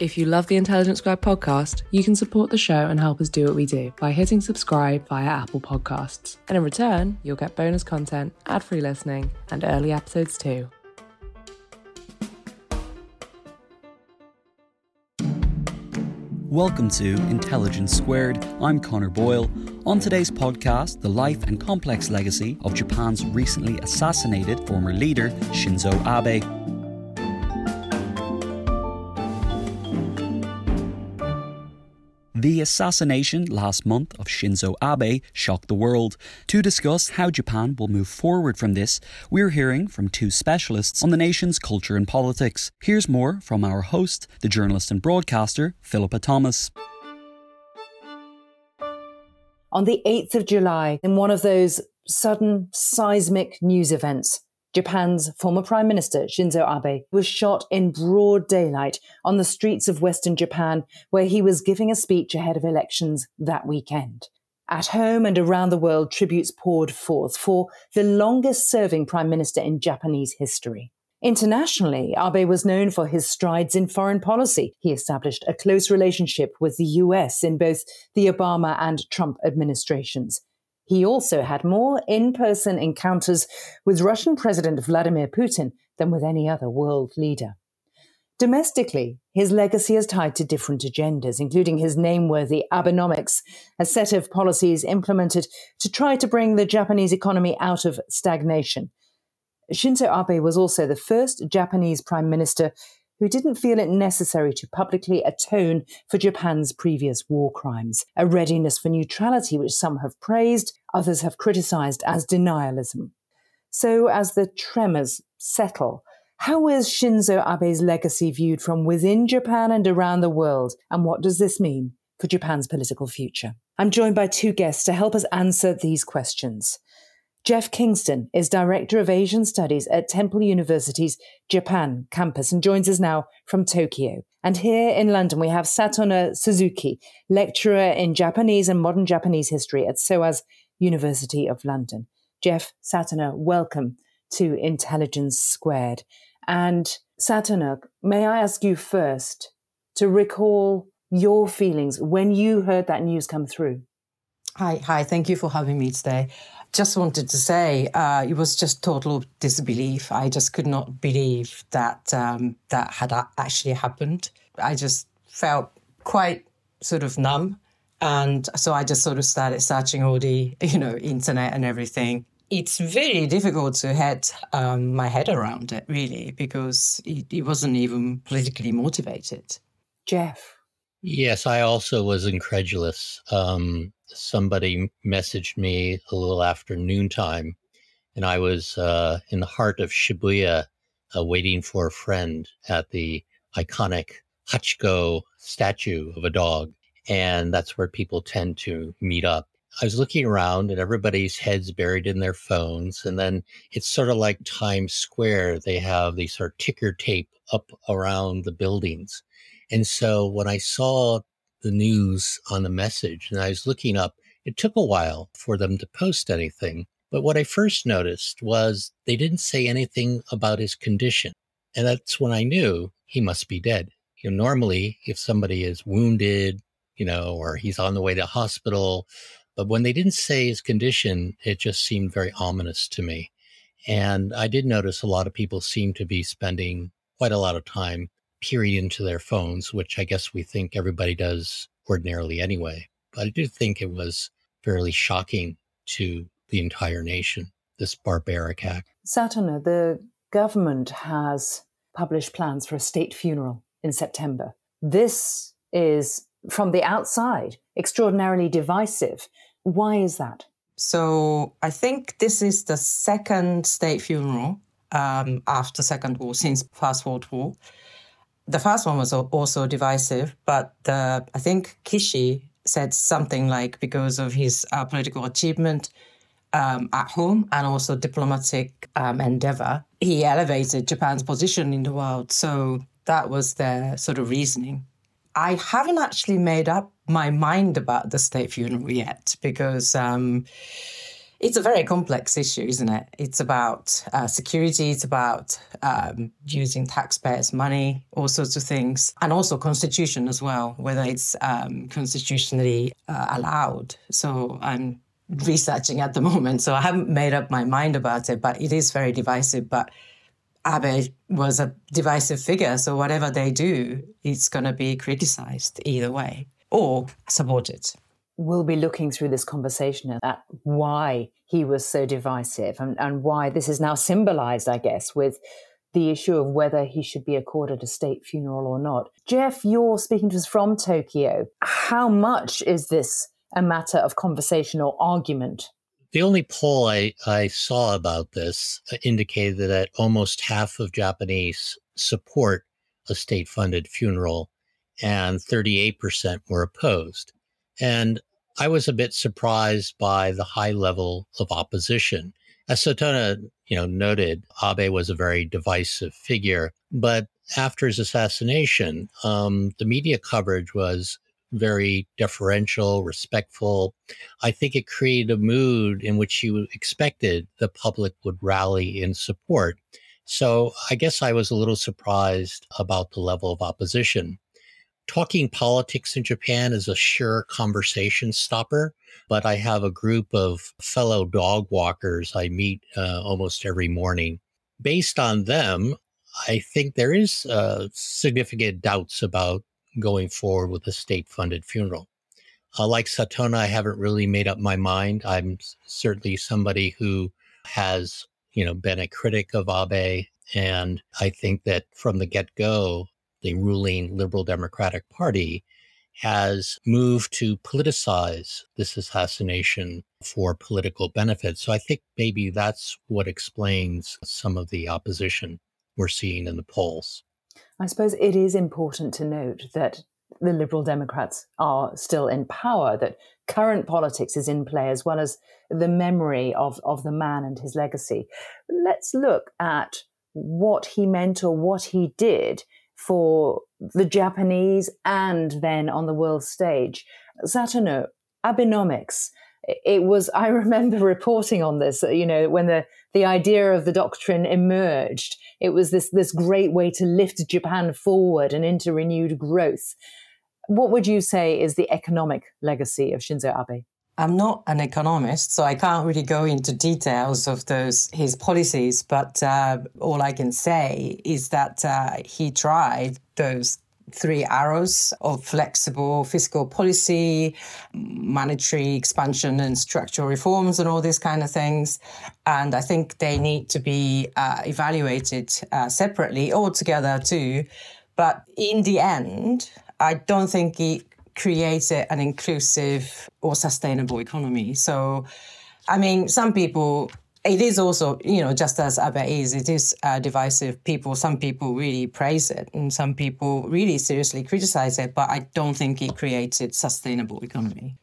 If you love the Intelligence Squared podcast, you can support the show and help us do what we do by hitting subscribe via Apple Podcasts. And in return, you'll get bonus content, ad-free listening, and early episodes too. Welcome to Intelligence Squared. I'm Connor Boyle. On today's podcast, the life and complex legacy of Japan's recently assassinated former leader, Shinzo Abe. The assassination last month of Shinzo Abe shocked the world. To discuss how Japan will move forward from this, we're hearing from two specialists on the nation's culture and politics. Here's more from our host, the journalist and broadcaster, Philippa Thomas. On the 8th of July, in one of those sudden seismic news events, Japan's former Prime Minister Shinzo Abe was shot in broad daylight on the streets of Western Japan, where he was giving a speech ahead of elections that weekend. At home and around the world, tributes poured forth for the longest serving Prime Minister in Japanese history. Internationally, Abe was known for his strides in foreign policy. He established a close relationship with the US in both the Obama and Trump administrations. He also had more in person encounters with Russian President Vladimir Putin than with any other world leader. Domestically, his legacy is tied to different agendas, including his name-worthy Abenomics, a set of policies implemented to try to bring the Japanese economy out of stagnation. Shinzo Abe was also the first Japanese prime minister who didn't feel it necessary to publicly atone for Japan's previous war crimes, a readiness for neutrality which some have praised, others have criticized as denialism. So, as the tremors settle, how is Shinzo Abe's legacy viewed from within Japan and around the world, and what does this mean for Japan's political future? I'm joined by two guests to help us answer these questions. Jeff Kingston is Director of Asian Studies at Temple University's Japan campus and joins us now from Tokyo. And here in London, we have Satona Suzuki, lecturer in Japanese and modern Japanese history at SOAS University of London. Jeff Satona, welcome to Intelligence Squared. And Satona, may I ask you first to recall your feelings when you heard that news come through? Hi, hi. Thank you for having me today just wanted to say uh, it was just total disbelief. I just could not believe that um, that had actually happened. I just felt quite sort of numb, and so I just sort of started searching all the you know internet and everything. It's very difficult to head um, my head around it really because it, it wasn't even politically motivated. Jeff. Yes, I also was incredulous. Um, somebody messaged me a little after noontime, and I was uh, in the heart of Shibuya uh, waiting for a friend at the iconic Hachiko statue of a dog. And that's where people tend to meet up. I was looking around and everybody's heads buried in their phones. And then it's sort of like Times Square. They have these sort of ticker tape up around the buildings. And so when I saw the news on the message and I was looking up. It took a while for them to post anything. But what I first noticed was they didn't say anything about his condition. And that's when I knew he must be dead. You know, normally if somebody is wounded, you know, or he's on the way to hospital, but when they didn't say his condition, it just seemed very ominous to me. And I did notice a lot of people seem to be spending quite a lot of time peering into their phones, which I guess we think everybody does ordinarily anyway. But I do think it was fairly shocking to the entire nation, this barbaric act. Satona, the government has published plans for a state funeral in September. This is, from the outside, extraordinarily divisive. Why is that? So I think this is the second state funeral um, after Second War, since First World War. The first one was also divisive, but the, I think Kishi said something like because of his uh, political achievement um, at home and also diplomatic um, endeavor, he elevated Japan's position in the world. So that was their sort of reasoning. I haven't actually made up my mind about the state funeral yet because um, it's a very complex issue, isn't it? It's about uh, security, it's about um, using taxpayers' money, all sorts of things, and also constitution as well, whether it's um, constitutionally uh, allowed. So I'm researching at the moment, so I haven't made up my mind about it, but it is very divisive. But Abe was a divisive figure, so whatever they do, it's going to be criticized either way or supported. We'll be looking through this conversation at why he was so divisive and, and why this is now symbolized, I guess, with the issue of whether he should be accorded a state funeral or not. Jeff, you're speaking to us from Tokyo. How much is this a matter of conversation or argument the only poll I, I saw about this uh, indicated that almost half of Japanese support a state funded funeral and 38% were opposed. And I was a bit surprised by the high level of opposition. As Satona, you know, noted, Abe was a very divisive figure, but after his assassination, um, the media coverage was very deferential, respectful. I think it created a mood in which you expected the public would rally in support. So I guess I was a little surprised about the level of opposition. Talking politics in Japan is a sure conversation stopper, but I have a group of fellow dog walkers I meet uh, almost every morning. Based on them, I think there is uh, significant doubts about going forward with a state funded funeral. Uh, like Satona, I haven't really made up my mind. I'm certainly somebody who has, you know, been a critic of Abe. And I think that from the get go, the ruling Liberal Democratic Party has moved to politicize this assassination for political benefit. So I think maybe that's what explains some of the opposition we're seeing in the polls. I suppose it is important to note that the Liberal Democrats are still in power, that current politics is in play, as well as the memory of, of the man and his legacy. Let's look at what he meant or what he did for the Japanese and then on the world stage. Satona, Abenomics. It was i remember reporting on this uh, you know when the the idea of the doctrine emerged. It was this this great way to lift japan forward and into renewed growth. What would you say is the economic legacy of shinzo abe i'm not an economist so i can't really go into details of those his policies but uh, all i can say is that uh, he tried those three arrows of flexible fiscal policy, monetary expansion, and structural reforms, and all these kind of things. And I think they need to be uh, evaluated uh, separately or together too. But in the end, I don't think it created an inclusive or sustainable economy. So, I mean, some people it is also, you know, just as Abe is, it is uh, divisive. People, some people really praise it, and some people really seriously criticize it. But I don't think it creates a sustainable economy.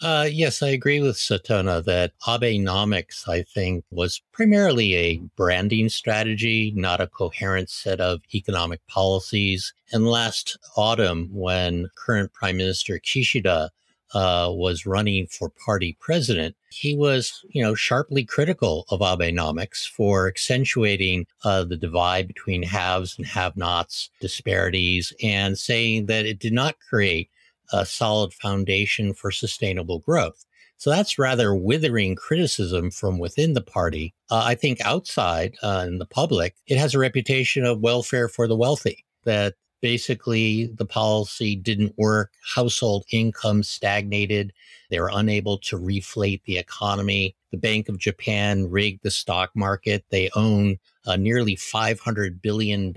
Uh, yes, I agree with Satona that Abenomics, I think, was primarily a branding strategy, not a coherent set of economic policies. And last autumn, when current Prime Minister Kishida uh, was running for party president, he was, you know, sharply critical of Abenomics for accentuating uh, the divide between haves and have-nots, disparities, and saying that it did not create a solid foundation for sustainable growth. So that's rather withering criticism from within the party. Uh, I think outside uh, in the public, it has a reputation of welfare for the wealthy. that basically the policy didn't work. Household income stagnated. They were unable to reflate the economy. The Bank of Japan rigged the stock market. They own uh, nearly $500 billion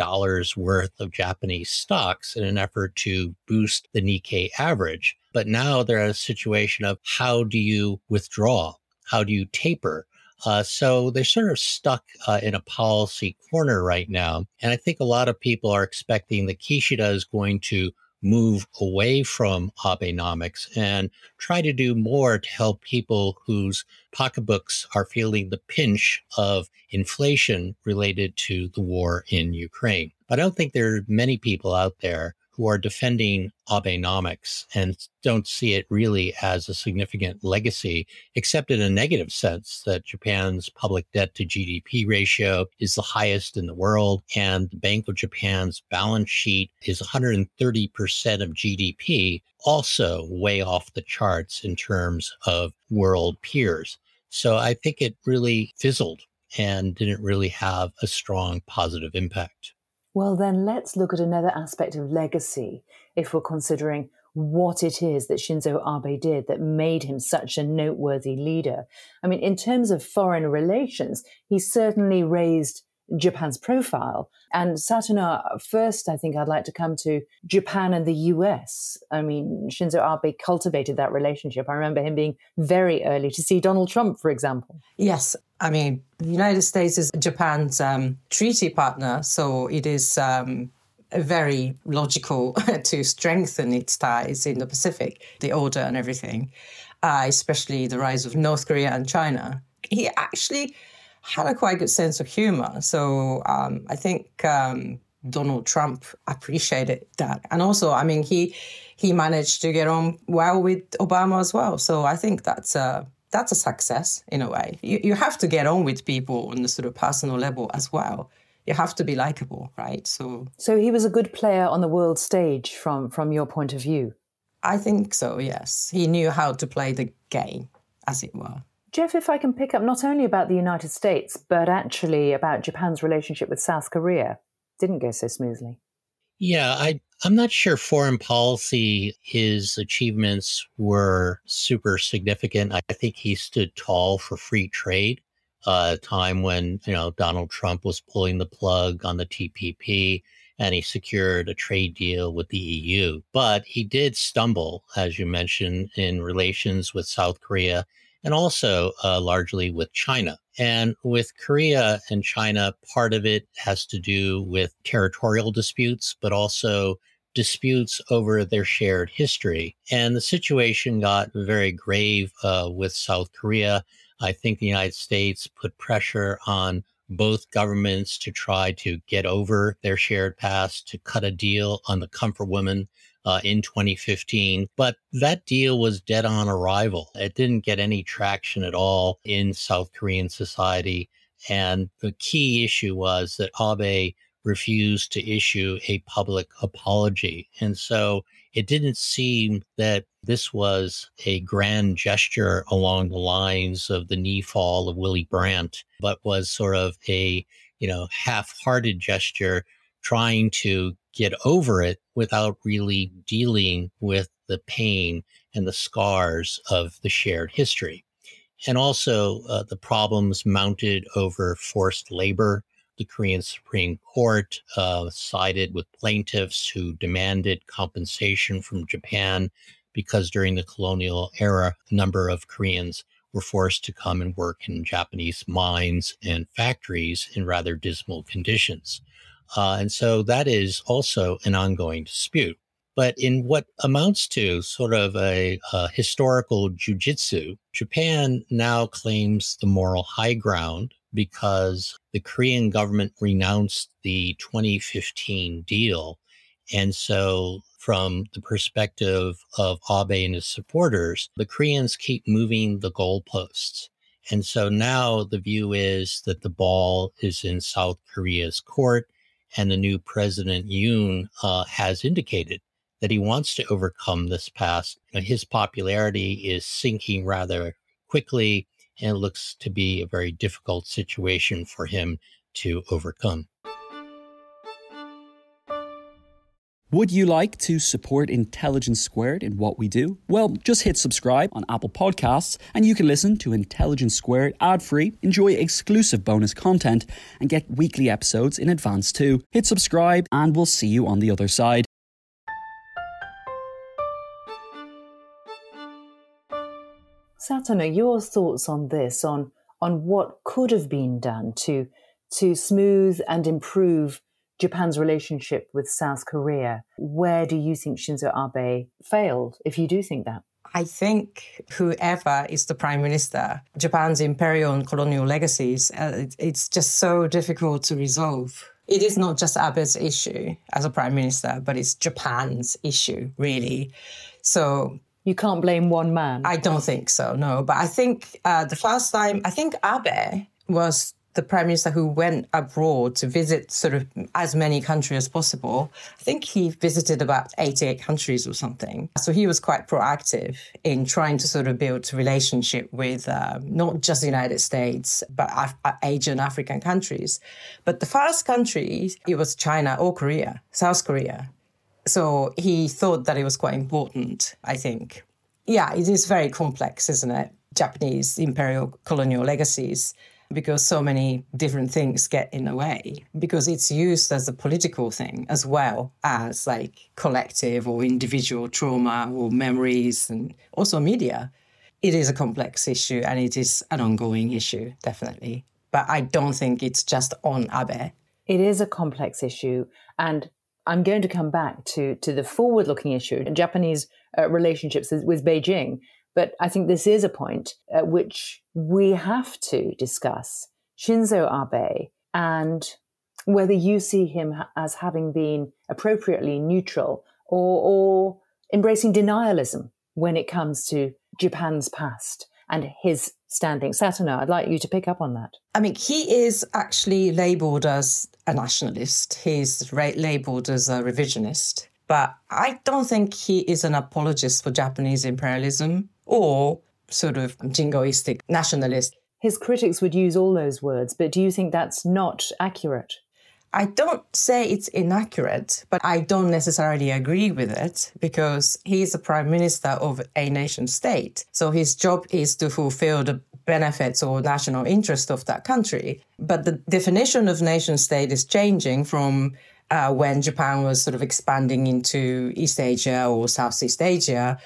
worth of Japanese stocks in an effort to boost the Nikkei average. But now they're at a situation of how do you withdraw? How do you taper? Uh, so they're sort of stuck uh, in a policy corner right now. And I think a lot of people are expecting that Kishida is going to move away from Abenomics and try to do more to help people whose pocketbooks are feeling the pinch of inflation related to the war in Ukraine. I don't think there are many people out there who are defending Abenomics and don't see it really as a significant legacy, except in a negative sense that Japan's public debt to GDP ratio is the highest in the world. And the Bank of Japan's balance sheet is 130% of GDP, also way off the charts in terms of world peers. So I think it really fizzled and didn't really have a strong positive impact. Well, then let's look at another aspect of legacy if we're considering what it is that Shinzo Abe did that made him such a noteworthy leader. I mean, in terms of foreign relations, he certainly raised Japan's profile. And Satona, first, I think I'd like to come to Japan and the US. I mean, Shinzo Abe cultivated that relationship. I remember him being very early to see Donald Trump, for example. Yes. I mean, the United States is Japan's um, treaty partner, so it is um, very logical to strengthen its ties in the Pacific, the order and everything, uh, especially the rise of North Korea and China. He actually had a quite good sense of humor. So um, I think um, Donald Trump appreciated that, and also, I mean, he he managed to get on well with Obama as well. So I think that's a that's a success in a way. You you have to get on with people on the sort of personal level as well. You have to be likable, right? So so he was a good player on the world stage from from your point of view. I think so. Yes, he knew how to play the game, as it were. Jeff, if I can pick up not only about the United States, but actually about Japan's relationship with South Korea, didn't go so smoothly. Yeah, I, I'm not sure foreign policy, his achievements were super significant. I think he stood tall for free trade. Uh, a time when you know Donald Trump was pulling the plug on the TPP, and he secured a trade deal with the EU. But he did stumble, as you mentioned, in relations with South Korea and also uh, largely with China. And with Korea and China, part of it has to do with territorial disputes, but also disputes over their shared history. And the situation got very grave uh, with South Korea. I think the United States put pressure on both governments to try to get over their shared past, to cut a deal on the comfort women uh, in 2015. But that deal was dead on arrival. It didn't get any traction at all in South Korean society. And the key issue was that Abe refused to issue a public apology. And so it didn't seem that this was a grand gesture along the lines of the knee fall of Willy Brandt, but was sort of a, you know, half-hearted gesture trying to get over it without really dealing with the pain and the scars of the shared history. And also uh, the problems mounted over forced labor. The Korean Supreme Court uh, sided with plaintiffs who demanded compensation from Japan because during the colonial era, a number of Koreans were forced to come and work in Japanese mines and factories in rather dismal conditions. Uh, and so that is also an ongoing dispute. But in what amounts to sort of a, a historical jujitsu, Japan now claims the moral high ground because the Korean government renounced the 2015 deal. And so, from the perspective of Abe and his supporters, the Koreans keep moving the goalposts. And so now the view is that the ball is in South Korea's court and the new president, Yoon, uh, has indicated that he wants to overcome this past. His popularity is sinking rather quickly, and it looks to be a very difficult situation for him to overcome. Would you like to support Intelligence Squared in what we do? Well, just hit subscribe on Apple Podcasts and you can listen to Intelligence Squared ad free, enjoy exclusive bonus content, and get weekly episodes in advance too. Hit subscribe and we'll see you on the other side. Satona, your thoughts on this, on on what could have been done to to smooth and improve Japan's relationship with South Korea. Where do you think Shinzo Abe failed, if you do think that? I think whoever is the prime minister, Japan's imperial and colonial legacies, uh, it's just so difficult to resolve. It is not just Abe's issue as a prime minister, but it's Japan's issue, really. So you can't blame one man. I don't think so, no. But I think uh, the first time, I think Abe was the prime minister who went abroad to visit sort of as many countries as possible. I think he visited about 88 countries or something. So he was quite proactive in trying to sort of build relationship with um, not just the United States, but Af- uh, Asian, African countries. But the first country, it was China or Korea, South Korea. So he thought that it was quite important, I think. Yeah, it is very complex, isn't it? Japanese imperial colonial legacies because so many different things get in the way because it's used as a political thing as well as like collective or individual trauma or memories and also media. It is a complex issue and it is an ongoing issue definitely. But i don't think it's just on abe. It is a complex issue and i'm going to come back to to the forward looking issue japanese uh, relationships with beijing but I think this is a point at which we have to discuss Shinzo Abe and whether you see him as having been appropriately neutral or, or embracing denialism when it comes to Japan's past and his standing. Satona, I'd like you to pick up on that. I mean, he is actually labeled as a nationalist. He's ra- labeled as a revisionist. But I don't think he is an apologist for Japanese imperialism or sort of jingoistic nationalist. His critics would use all those words, but do you think that's not accurate? I don't say it's inaccurate, but I don't necessarily agree with it because he is the prime minister of a nation state. So his job is to fulfill the benefits or national interest of that country. But the definition of nation state is changing from uh, when Japan was sort of expanding into East Asia or Southeast Asia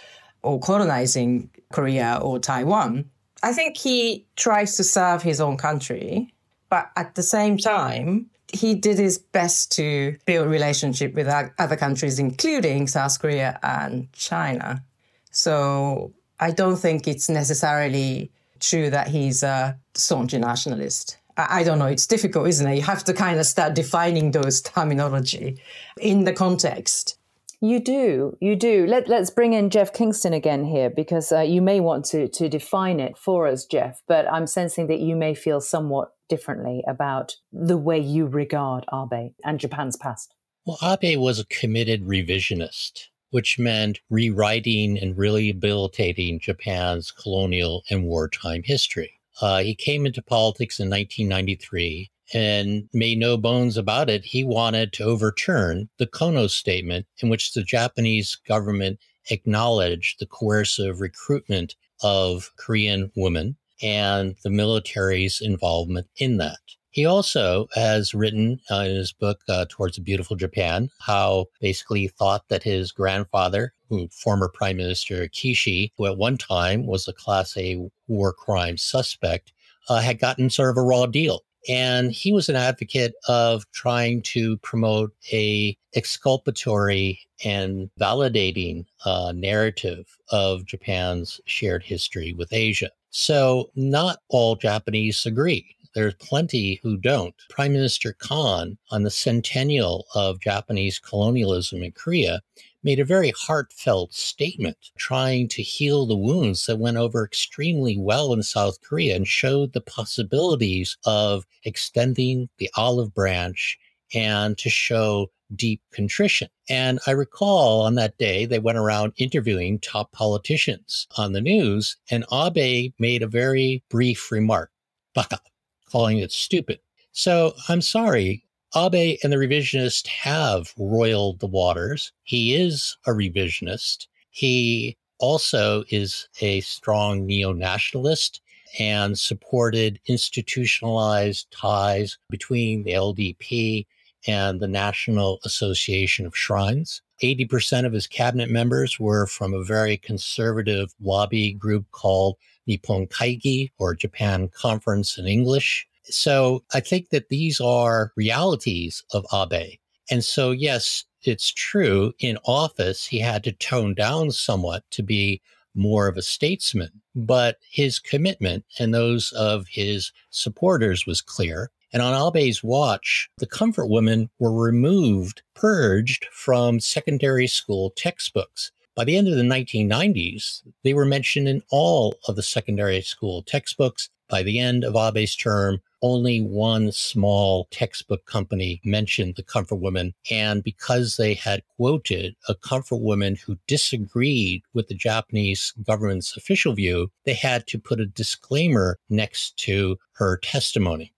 or colonizing Korea or Taiwan. I think he tries to serve his own country, but at the same time, he did his best to build relationship with other countries, including South Korea and China. So I don't think it's necessarily true that he's a staunch nationalist. I don't know. It's difficult, isn't it? You have to kind of start defining those terminology in the context. You do, you do. Let, let's bring in Jeff Kingston again here because uh, you may want to to define it for us, Jeff. But I'm sensing that you may feel somewhat differently about the way you regard Abe and Japan's past. Well, Abe was a committed revisionist, which meant rewriting and rehabilitating Japan's colonial and wartime history. Uh, he came into politics in 1993 and made no bones about it. He wanted to overturn the Kono statement, in which the Japanese government acknowledged the coercive recruitment of Korean women and the military's involvement in that. He also has written uh, in his book, uh, Towards a Beautiful Japan, how basically he thought that his grandfather, who former Prime Minister Kishi, who at one time was a Class A war crime suspect, uh, had gotten sort of a raw deal. And he was an advocate of trying to promote a exculpatory and validating uh, narrative of Japan's shared history with Asia. So not all Japanese agree. There's plenty who don't. Prime Minister Kan, on the centennial of Japanese colonialism in Korea, made a very heartfelt statement trying to heal the wounds that went over extremely well in South Korea and showed the possibilities of extending the olive branch and to show deep contrition. And I recall on that day, they went around interviewing top politicians on the news, and Abe made a very brief remark, baka, calling it stupid. So I'm sorry, Abe and the revisionist have roiled the waters. He is a revisionist. He also is a strong neo nationalist and supported institutionalized ties between the LDP and the National Association of Shrines. 80% of his cabinet members were from a very conservative lobby group called Nippon Kaigi or Japan Conference in English. So I think that these are realities of Abe. And so, yes, it's true. In office, he had to tone down somewhat to be more of a statesman, but his commitment and those of his supporters was clear. And on Abe's watch, the comfort women were removed, purged from secondary school textbooks. By the end of the 1990s, they were mentioned in all of the secondary school textbooks. By the end of Abe's term, only one small textbook company mentioned the comfort woman. And because they had quoted a comfort woman who disagreed with the Japanese government's official view, they had to put a disclaimer next to her testimony.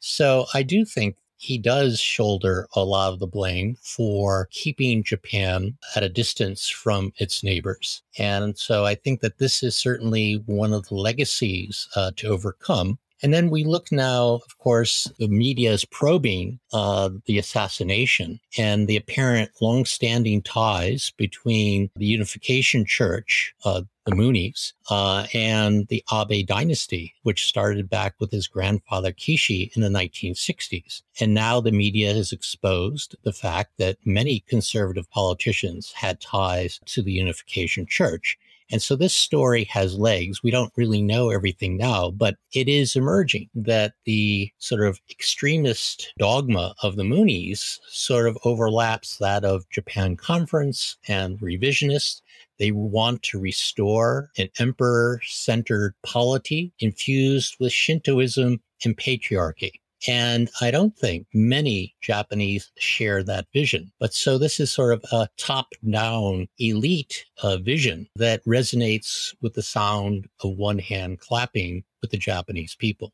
So I do think he does shoulder a lot of the blame for keeping Japan at a distance from its neighbors. And so I think that this is certainly one of the legacies uh, to overcome. And then we look now, of course, the media is probing uh, the assassination and the apparent longstanding ties between the Unification Church, uh, the Moonies, uh, and the Abe dynasty, which started back with his grandfather Kishi in the 1960s. And now the media has exposed the fact that many conservative politicians had ties to the Unification Church. And so this story has legs. We don't really know everything now, but it is emerging that the sort of extremist dogma of the Moonies sort of overlaps that of Japan Conference and revisionists. They want to restore an emperor centered polity infused with Shintoism and patriarchy. And I don't think many Japanese share that vision. But so this is sort of a top down elite uh, vision that resonates with the sound of one hand clapping with the Japanese people.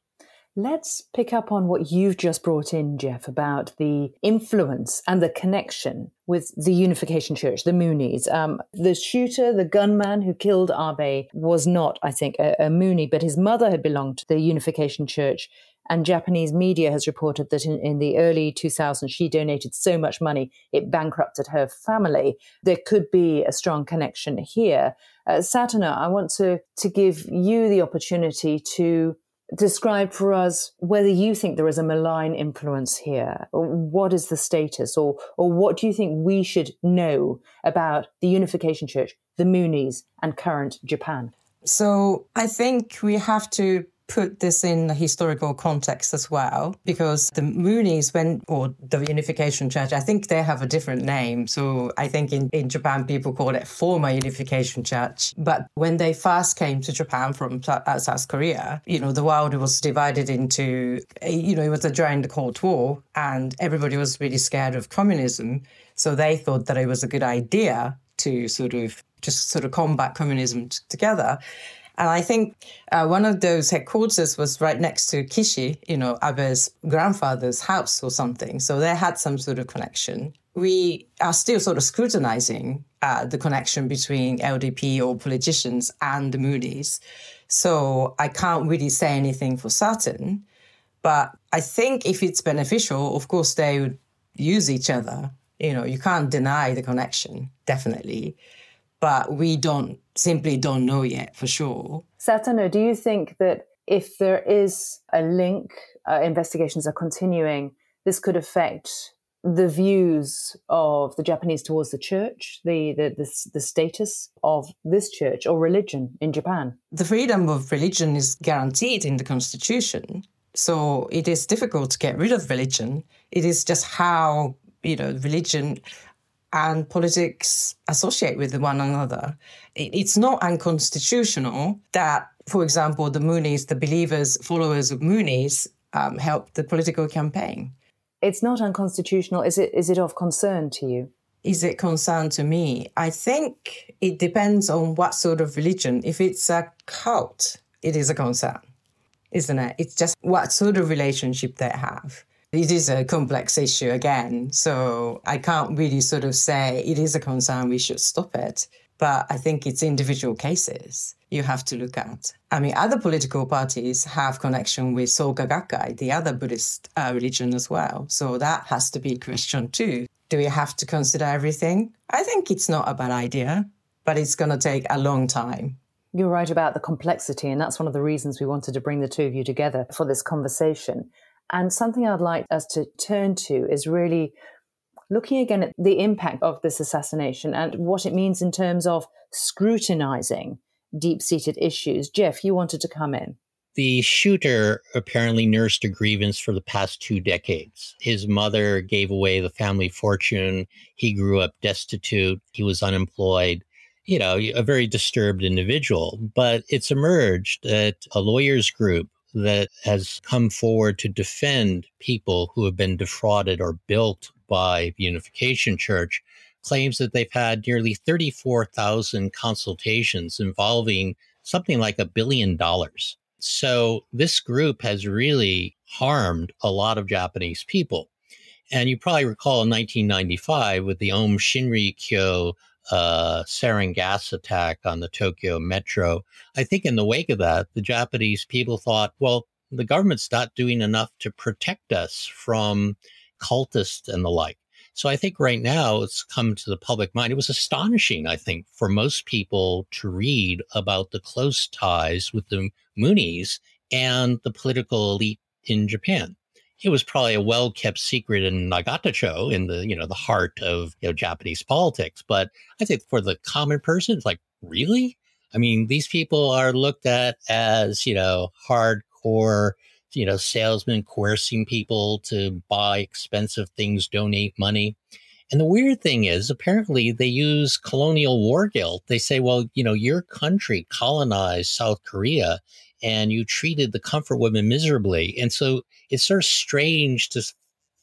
Let's pick up on what you've just brought in, Jeff, about the influence and the connection with the Unification Church, the Moonies. Um, the shooter, the gunman who killed Abe, was not, I think, a, a Moonie, but his mother had belonged to the Unification Church. And Japanese media has reported that in, in the early 2000s, she donated so much money, it bankrupted her family. There could be a strong connection here. Uh, Satona, I want to, to give you the opportunity to describe for us whether you think there is a malign influence here. What is the status, or or what do you think we should know about the Unification Church, the Moonies, and current Japan? So I think we have to put this in a historical context as well, because the Moonies, when, or the Unification Church, I think they have a different name. So I think in, in Japan, people call it former Unification Church. But when they first came to Japan from uh, South Korea, you know, the world was divided into, you know, it was during the Cold War, and everybody was really scared of communism. So they thought that it was a good idea to sort of just sort of combat communism t- together. And I think uh, one of those headquarters was right next to Kishi, you know, Abe's grandfather's house or something. So they had some sort of connection. We are still sort of scrutinizing uh, the connection between LDP or politicians and the Moonies. So I can't really say anything for certain. But I think if it's beneficial, of course, they would use each other. You know, you can't deny the connection, definitely but we don't simply don't know yet for sure. Satona, do you think that if there is a link, uh, investigations are continuing, this could affect the views of the Japanese towards the church, the, the, the, the, status of this church or religion in Japan? The freedom of religion is guaranteed in the constitution. So it is difficult to get rid of religion. It is just how, you know, religion and politics associate with one another. It's not unconstitutional that, for example, the Moonies, the believers, followers of Moonies, um, help the political campaign. It's not unconstitutional. Is it? Is it of concern to you? Is it concern to me? I think it depends on what sort of religion. If it's a cult, it is a concern, isn't it? It's just what sort of relationship they have. It is a complex issue again. So I can't really sort of say it is a concern, we should stop it. But I think it's individual cases you have to look at. I mean, other political parties have connection with Soka Gakkai, the other Buddhist uh, religion as well. So that has to be questioned too. Do we have to consider everything? I think it's not a bad idea, but it's going to take a long time. You're right about the complexity, and that's one of the reasons we wanted to bring the two of you together for this conversation. And something I'd like us to turn to is really looking again at the impact of this assassination and what it means in terms of scrutinizing deep seated issues. Jeff, you wanted to come in. The shooter apparently nursed a grievance for the past two decades. His mother gave away the family fortune. He grew up destitute. He was unemployed. You know, a very disturbed individual. But it's emerged that a lawyers group that has come forward to defend people who have been defrauded or built by the Unification Church claims that they've had nearly 34,000 consultations involving something like a billion dollars. So this group has really harmed a lot of Japanese people. And you probably recall in 1995 with the Aum Shinrikyo uh, sarin gas attack on the Tokyo metro. I think in the wake of that, the Japanese people thought, well, the government's not doing enough to protect us from cultists and the like. So I think right now it's come to the public mind. It was astonishing, I think, for most people to read about the close ties with the Moonies and the political elite in Japan it was probably a well kept secret in Nagatacho in the, you know, the heart of you know, Japanese politics. But I think for the common person, it's like, really? I mean, these people are looked at as, you know, hardcore, you know, salesmen coercing people to buy expensive things, donate money. And the weird thing is, apparently, they use colonial war guilt. They say, well, you know, your country colonized South Korea and you treated the comfort women miserably. And so it's sort of strange to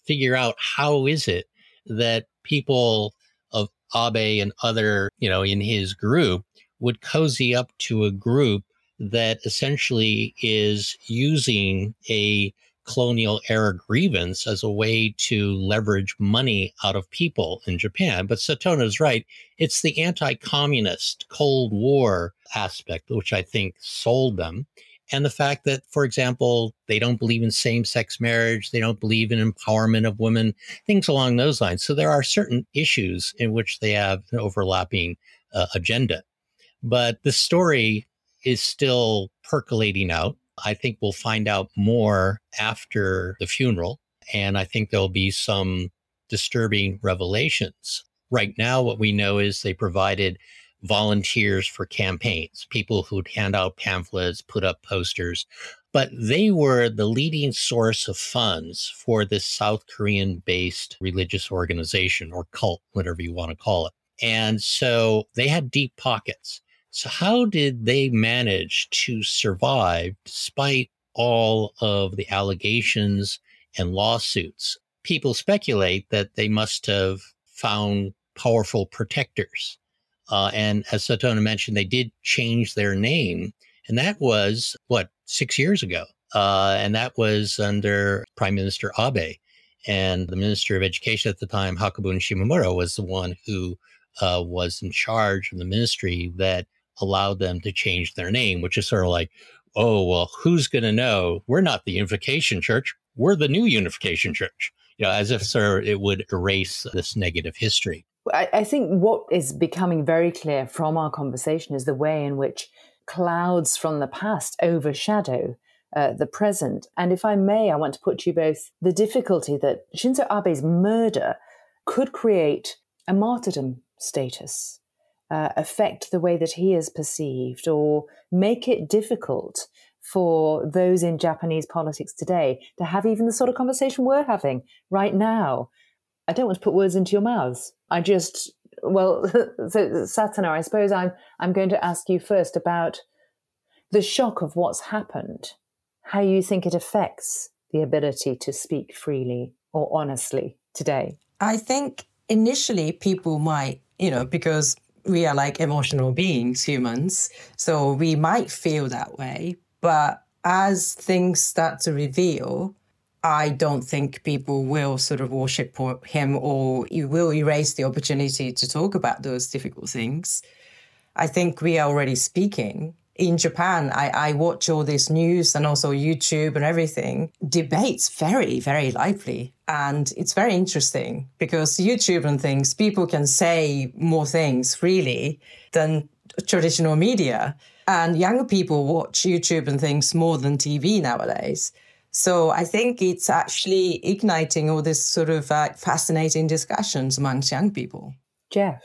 figure out how is it that people of Abe and other, you know, in his group would cozy up to a group that essentially is using a colonial era grievance as a way to leverage money out of people in Japan. But Satona is right. It's the anti communist Cold War aspect, which I think sold them and the fact that, for example, they don't believe in same sex marriage, they don't believe in empowerment of women, things along those lines. So there are certain issues in which they have an overlapping uh, agenda. But the story is still percolating out. I think we'll find out more after the funeral. And I think there'll be some disturbing revelations. Right now, what we know is they provided volunteers for campaigns, people who'd hand out pamphlets, put up posters. But they were the leading source of funds for this South Korean based religious organization or cult, whatever you want to call it. And so they had deep pockets. So, how did they manage to survive despite all of the allegations and lawsuits? People speculate that they must have found powerful protectors uh, and as Satona mentioned, they did change their name. And that was what, six years ago. Uh, and that was under Prime Minister Abe. And the Minister of Education at the time, Hakubun Shimomura, was the one who uh, was in charge of the ministry that allowed them to change their name, which is sort of like, oh, well, who's going to know? We're not the Unification Church. We're the new Unification Church. You know, as if, sir, it would erase this negative history. I, I think what is becoming very clear from our conversation is the way in which clouds from the past overshadow uh, the present. And if I may, I want to put to you both the difficulty that Shinzo Abe's murder could create a martyrdom status, uh, affect the way that he is perceived, or make it difficult for those in Japanese politics today to have even the sort of conversation we're having right now I don't want to put words into your mouths. I just, well, so Satona, I suppose I'm, I'm going to ask you first about the shock of what's happened, how you think it affects the ability to speak freely or honestly today. I think initially people might, you know, because we are like emotional beings, humans, so we might feel that way. But as things start to reveal, I don't think people will sort of worship him or you will erase the opportunity to talk about those difficult things. I think we are already speaking. In Japan, I, I watch all this news and also YouTube and everything. Debates very, very lively. And it's very interesting because YouTube and things, people can say more things really than traditional media. And younger people watch YouTube and things more than TV nowadays. So I think it's actually igniting all this sort of uh, fascinating discussions amongst young people. Jeff.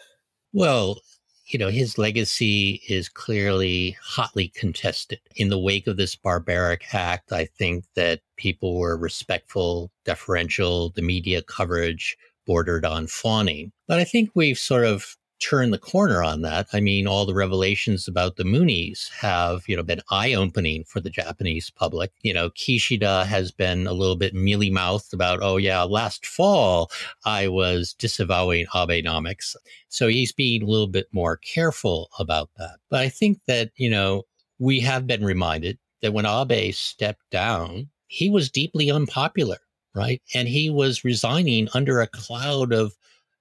Well, you know, his legacy is clearly hotly contested. In the wake of this barbaric act, I think that people were respectful, deferential, the media coverage bordered on fawning. But I think we've sort of turn the corner on that. I mean, all the revelations about the Moonies have, you know, been eye-opening for the Japanese public. You know, Kishida has been a little bit mealy-mouthed about, oh yeah, last fall I was disavowing Abenomics. So he's being a little bit more careful about that. But I think that, you know, we have been reminded that when Abe stepped down, he was deeply unpopular, right? And he was resigning under a cloud of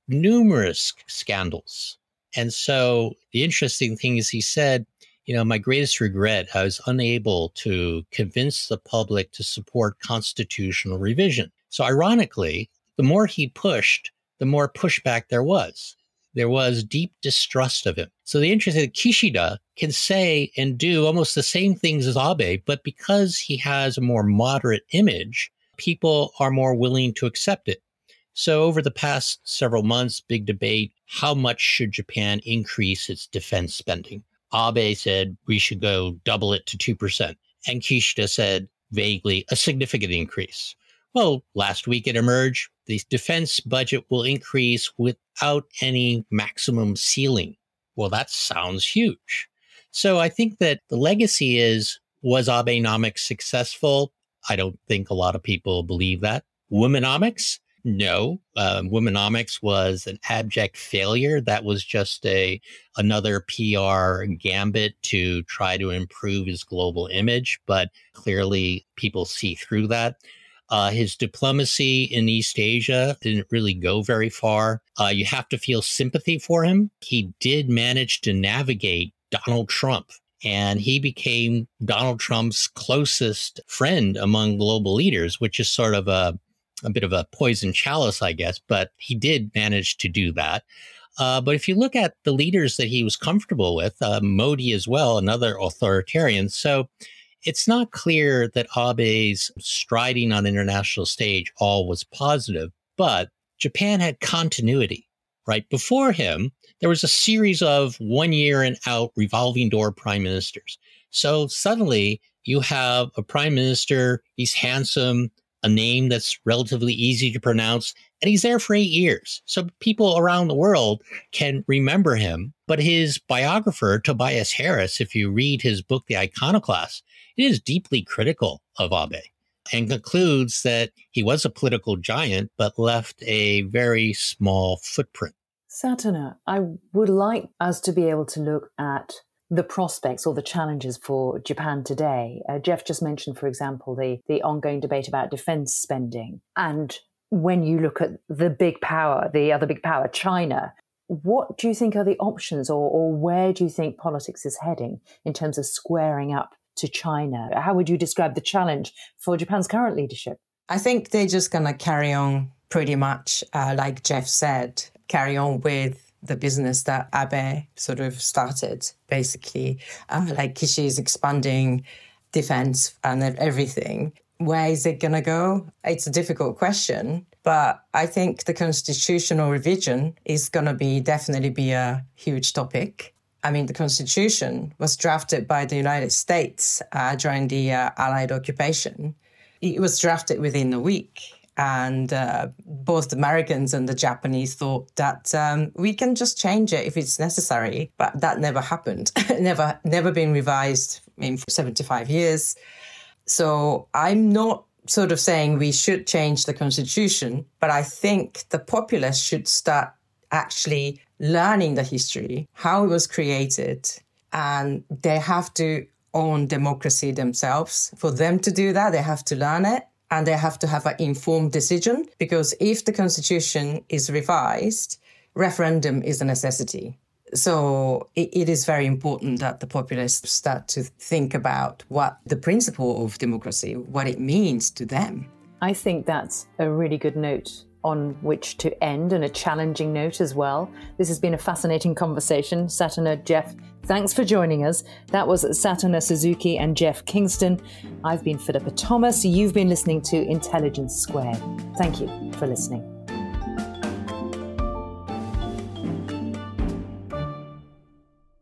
numerous scandals. And so the interesting thing is, he said, you know, my greatest regret, I was unable to convince the public to support constitutional revision. So, ironically, the more he pushed, the more pushback there was. There was deep distrust of him. So, the interesting Kishida can say and do almost the same things as Abe, but because he has a more moderate image, people are more willing to accept it. So, over the past several months, big debate how much should Japan increase its defense spending? Abe said we should go double it to 2%. And Kishida said vaguely a significant increase. Well, last week it emerged the defense budget will increase without any maximum ceiling. Well, that sounds huge. So I think that the legacy is was Abenomics successful? I don't think a lot of people believe that. Womenomics, no, um, Womenomics was an abject failure. That was just a another PR gambit to try to improve his global image, but clearly people see through that. Uh, his diplomacy in East Asia didn't really go very far. Uh, you have to feel sympathy for him. He did manage to navigate Donald Trump, and he became Donald Trump's closest friend among global leaders, which is sort of a a bit of a poison chalice, I guess, but he did manage to do that. Uh, but if you look at the leaders that he was comfortable with, uh, Modi as well, another authoritarian. So it's not clear that Abe's striding on international stage all was positive, but Japan had continuity, right? Before him, there was a series of one year and out revolving door prime ministers. So suddenly you have a prime minister, he's handsome, a name that's relatively easy to pronounce, and he's there for eight years. So people around the world can remember him. But his biographer, Tobias Harris, if you read his book, The Iconoclast, it is deeply critical of Abe and concludes that he was a political giant, but left a very small footprint. Satona, I would like us to be able to look at the prospects or the challenges for Japan today. Uh, Jeff just mentioned, for example, the, the ongoing debate about defense spending. And when you look at the big power, the other big power, China, what do you think are the options or, or where do you think politics is heading in terms of squaring up to China? How would you describe the challenge for Japan's current leadership? I think they're just going to carry on pretty much, uh, like Jeff said, carry on with the business that Abe sort of started, basically. Uh, like Kishi is expanding defense and everything. Where is it going to go? It's a difficult question, but I think the constitutional revision is going to be definitely be a huge topic. I mean, the Constitution was drafted by the United States uh, during the uh, Allied occupation. It was drafted within a week and uh, both the Americans and the Japanese thought that um, we can just change it if it's necessary, but that never happened. never, never been revised in 75 years. So I'm not sort of saying we should change the constitution, but I think the populace should start actually learning the history, how it was created, and they have to own democracy themselves. For them to do that, they have to learn it and they have to have an informed decision because if the constitution is revised, referendum is a necessity. So it, it is very important that the populists start to think about what the principle of democracy, what it means to them. I think that's a really good note on which to end and a challenging note as well. This has been a fascinating conversation. Satona, Jeff, thanks for joining us. That was Satona Suzuki and Jeff Kingston. I've been Philippa Thomas. You've been listening to Intelligence Squared. Thank you for listening.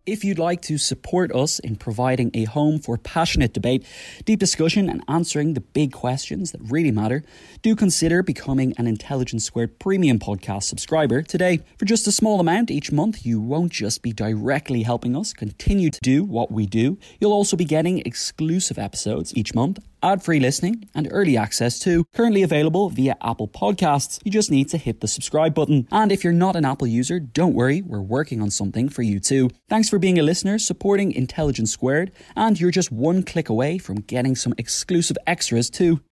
If you'd like to support us in providing a home for passionate debate, deep discussion, and answering the big questions that really matter, do consider becoming an Intelligence Squared Premium Podcast subscriber today. For just a small amount each month, you won't just be directly helping us continue to do what we do, you'll also be getting exclusive episodes each month ad free listening, and early access to. Currently available via Apple Podcasts. You just need to hit the subscribe button. And if you're not an Apple user, don't worry, we're working on something for you too. Thanks for being a listener, supporting Intelligence Squared, and you're just one click away from getting some exclusive extras too.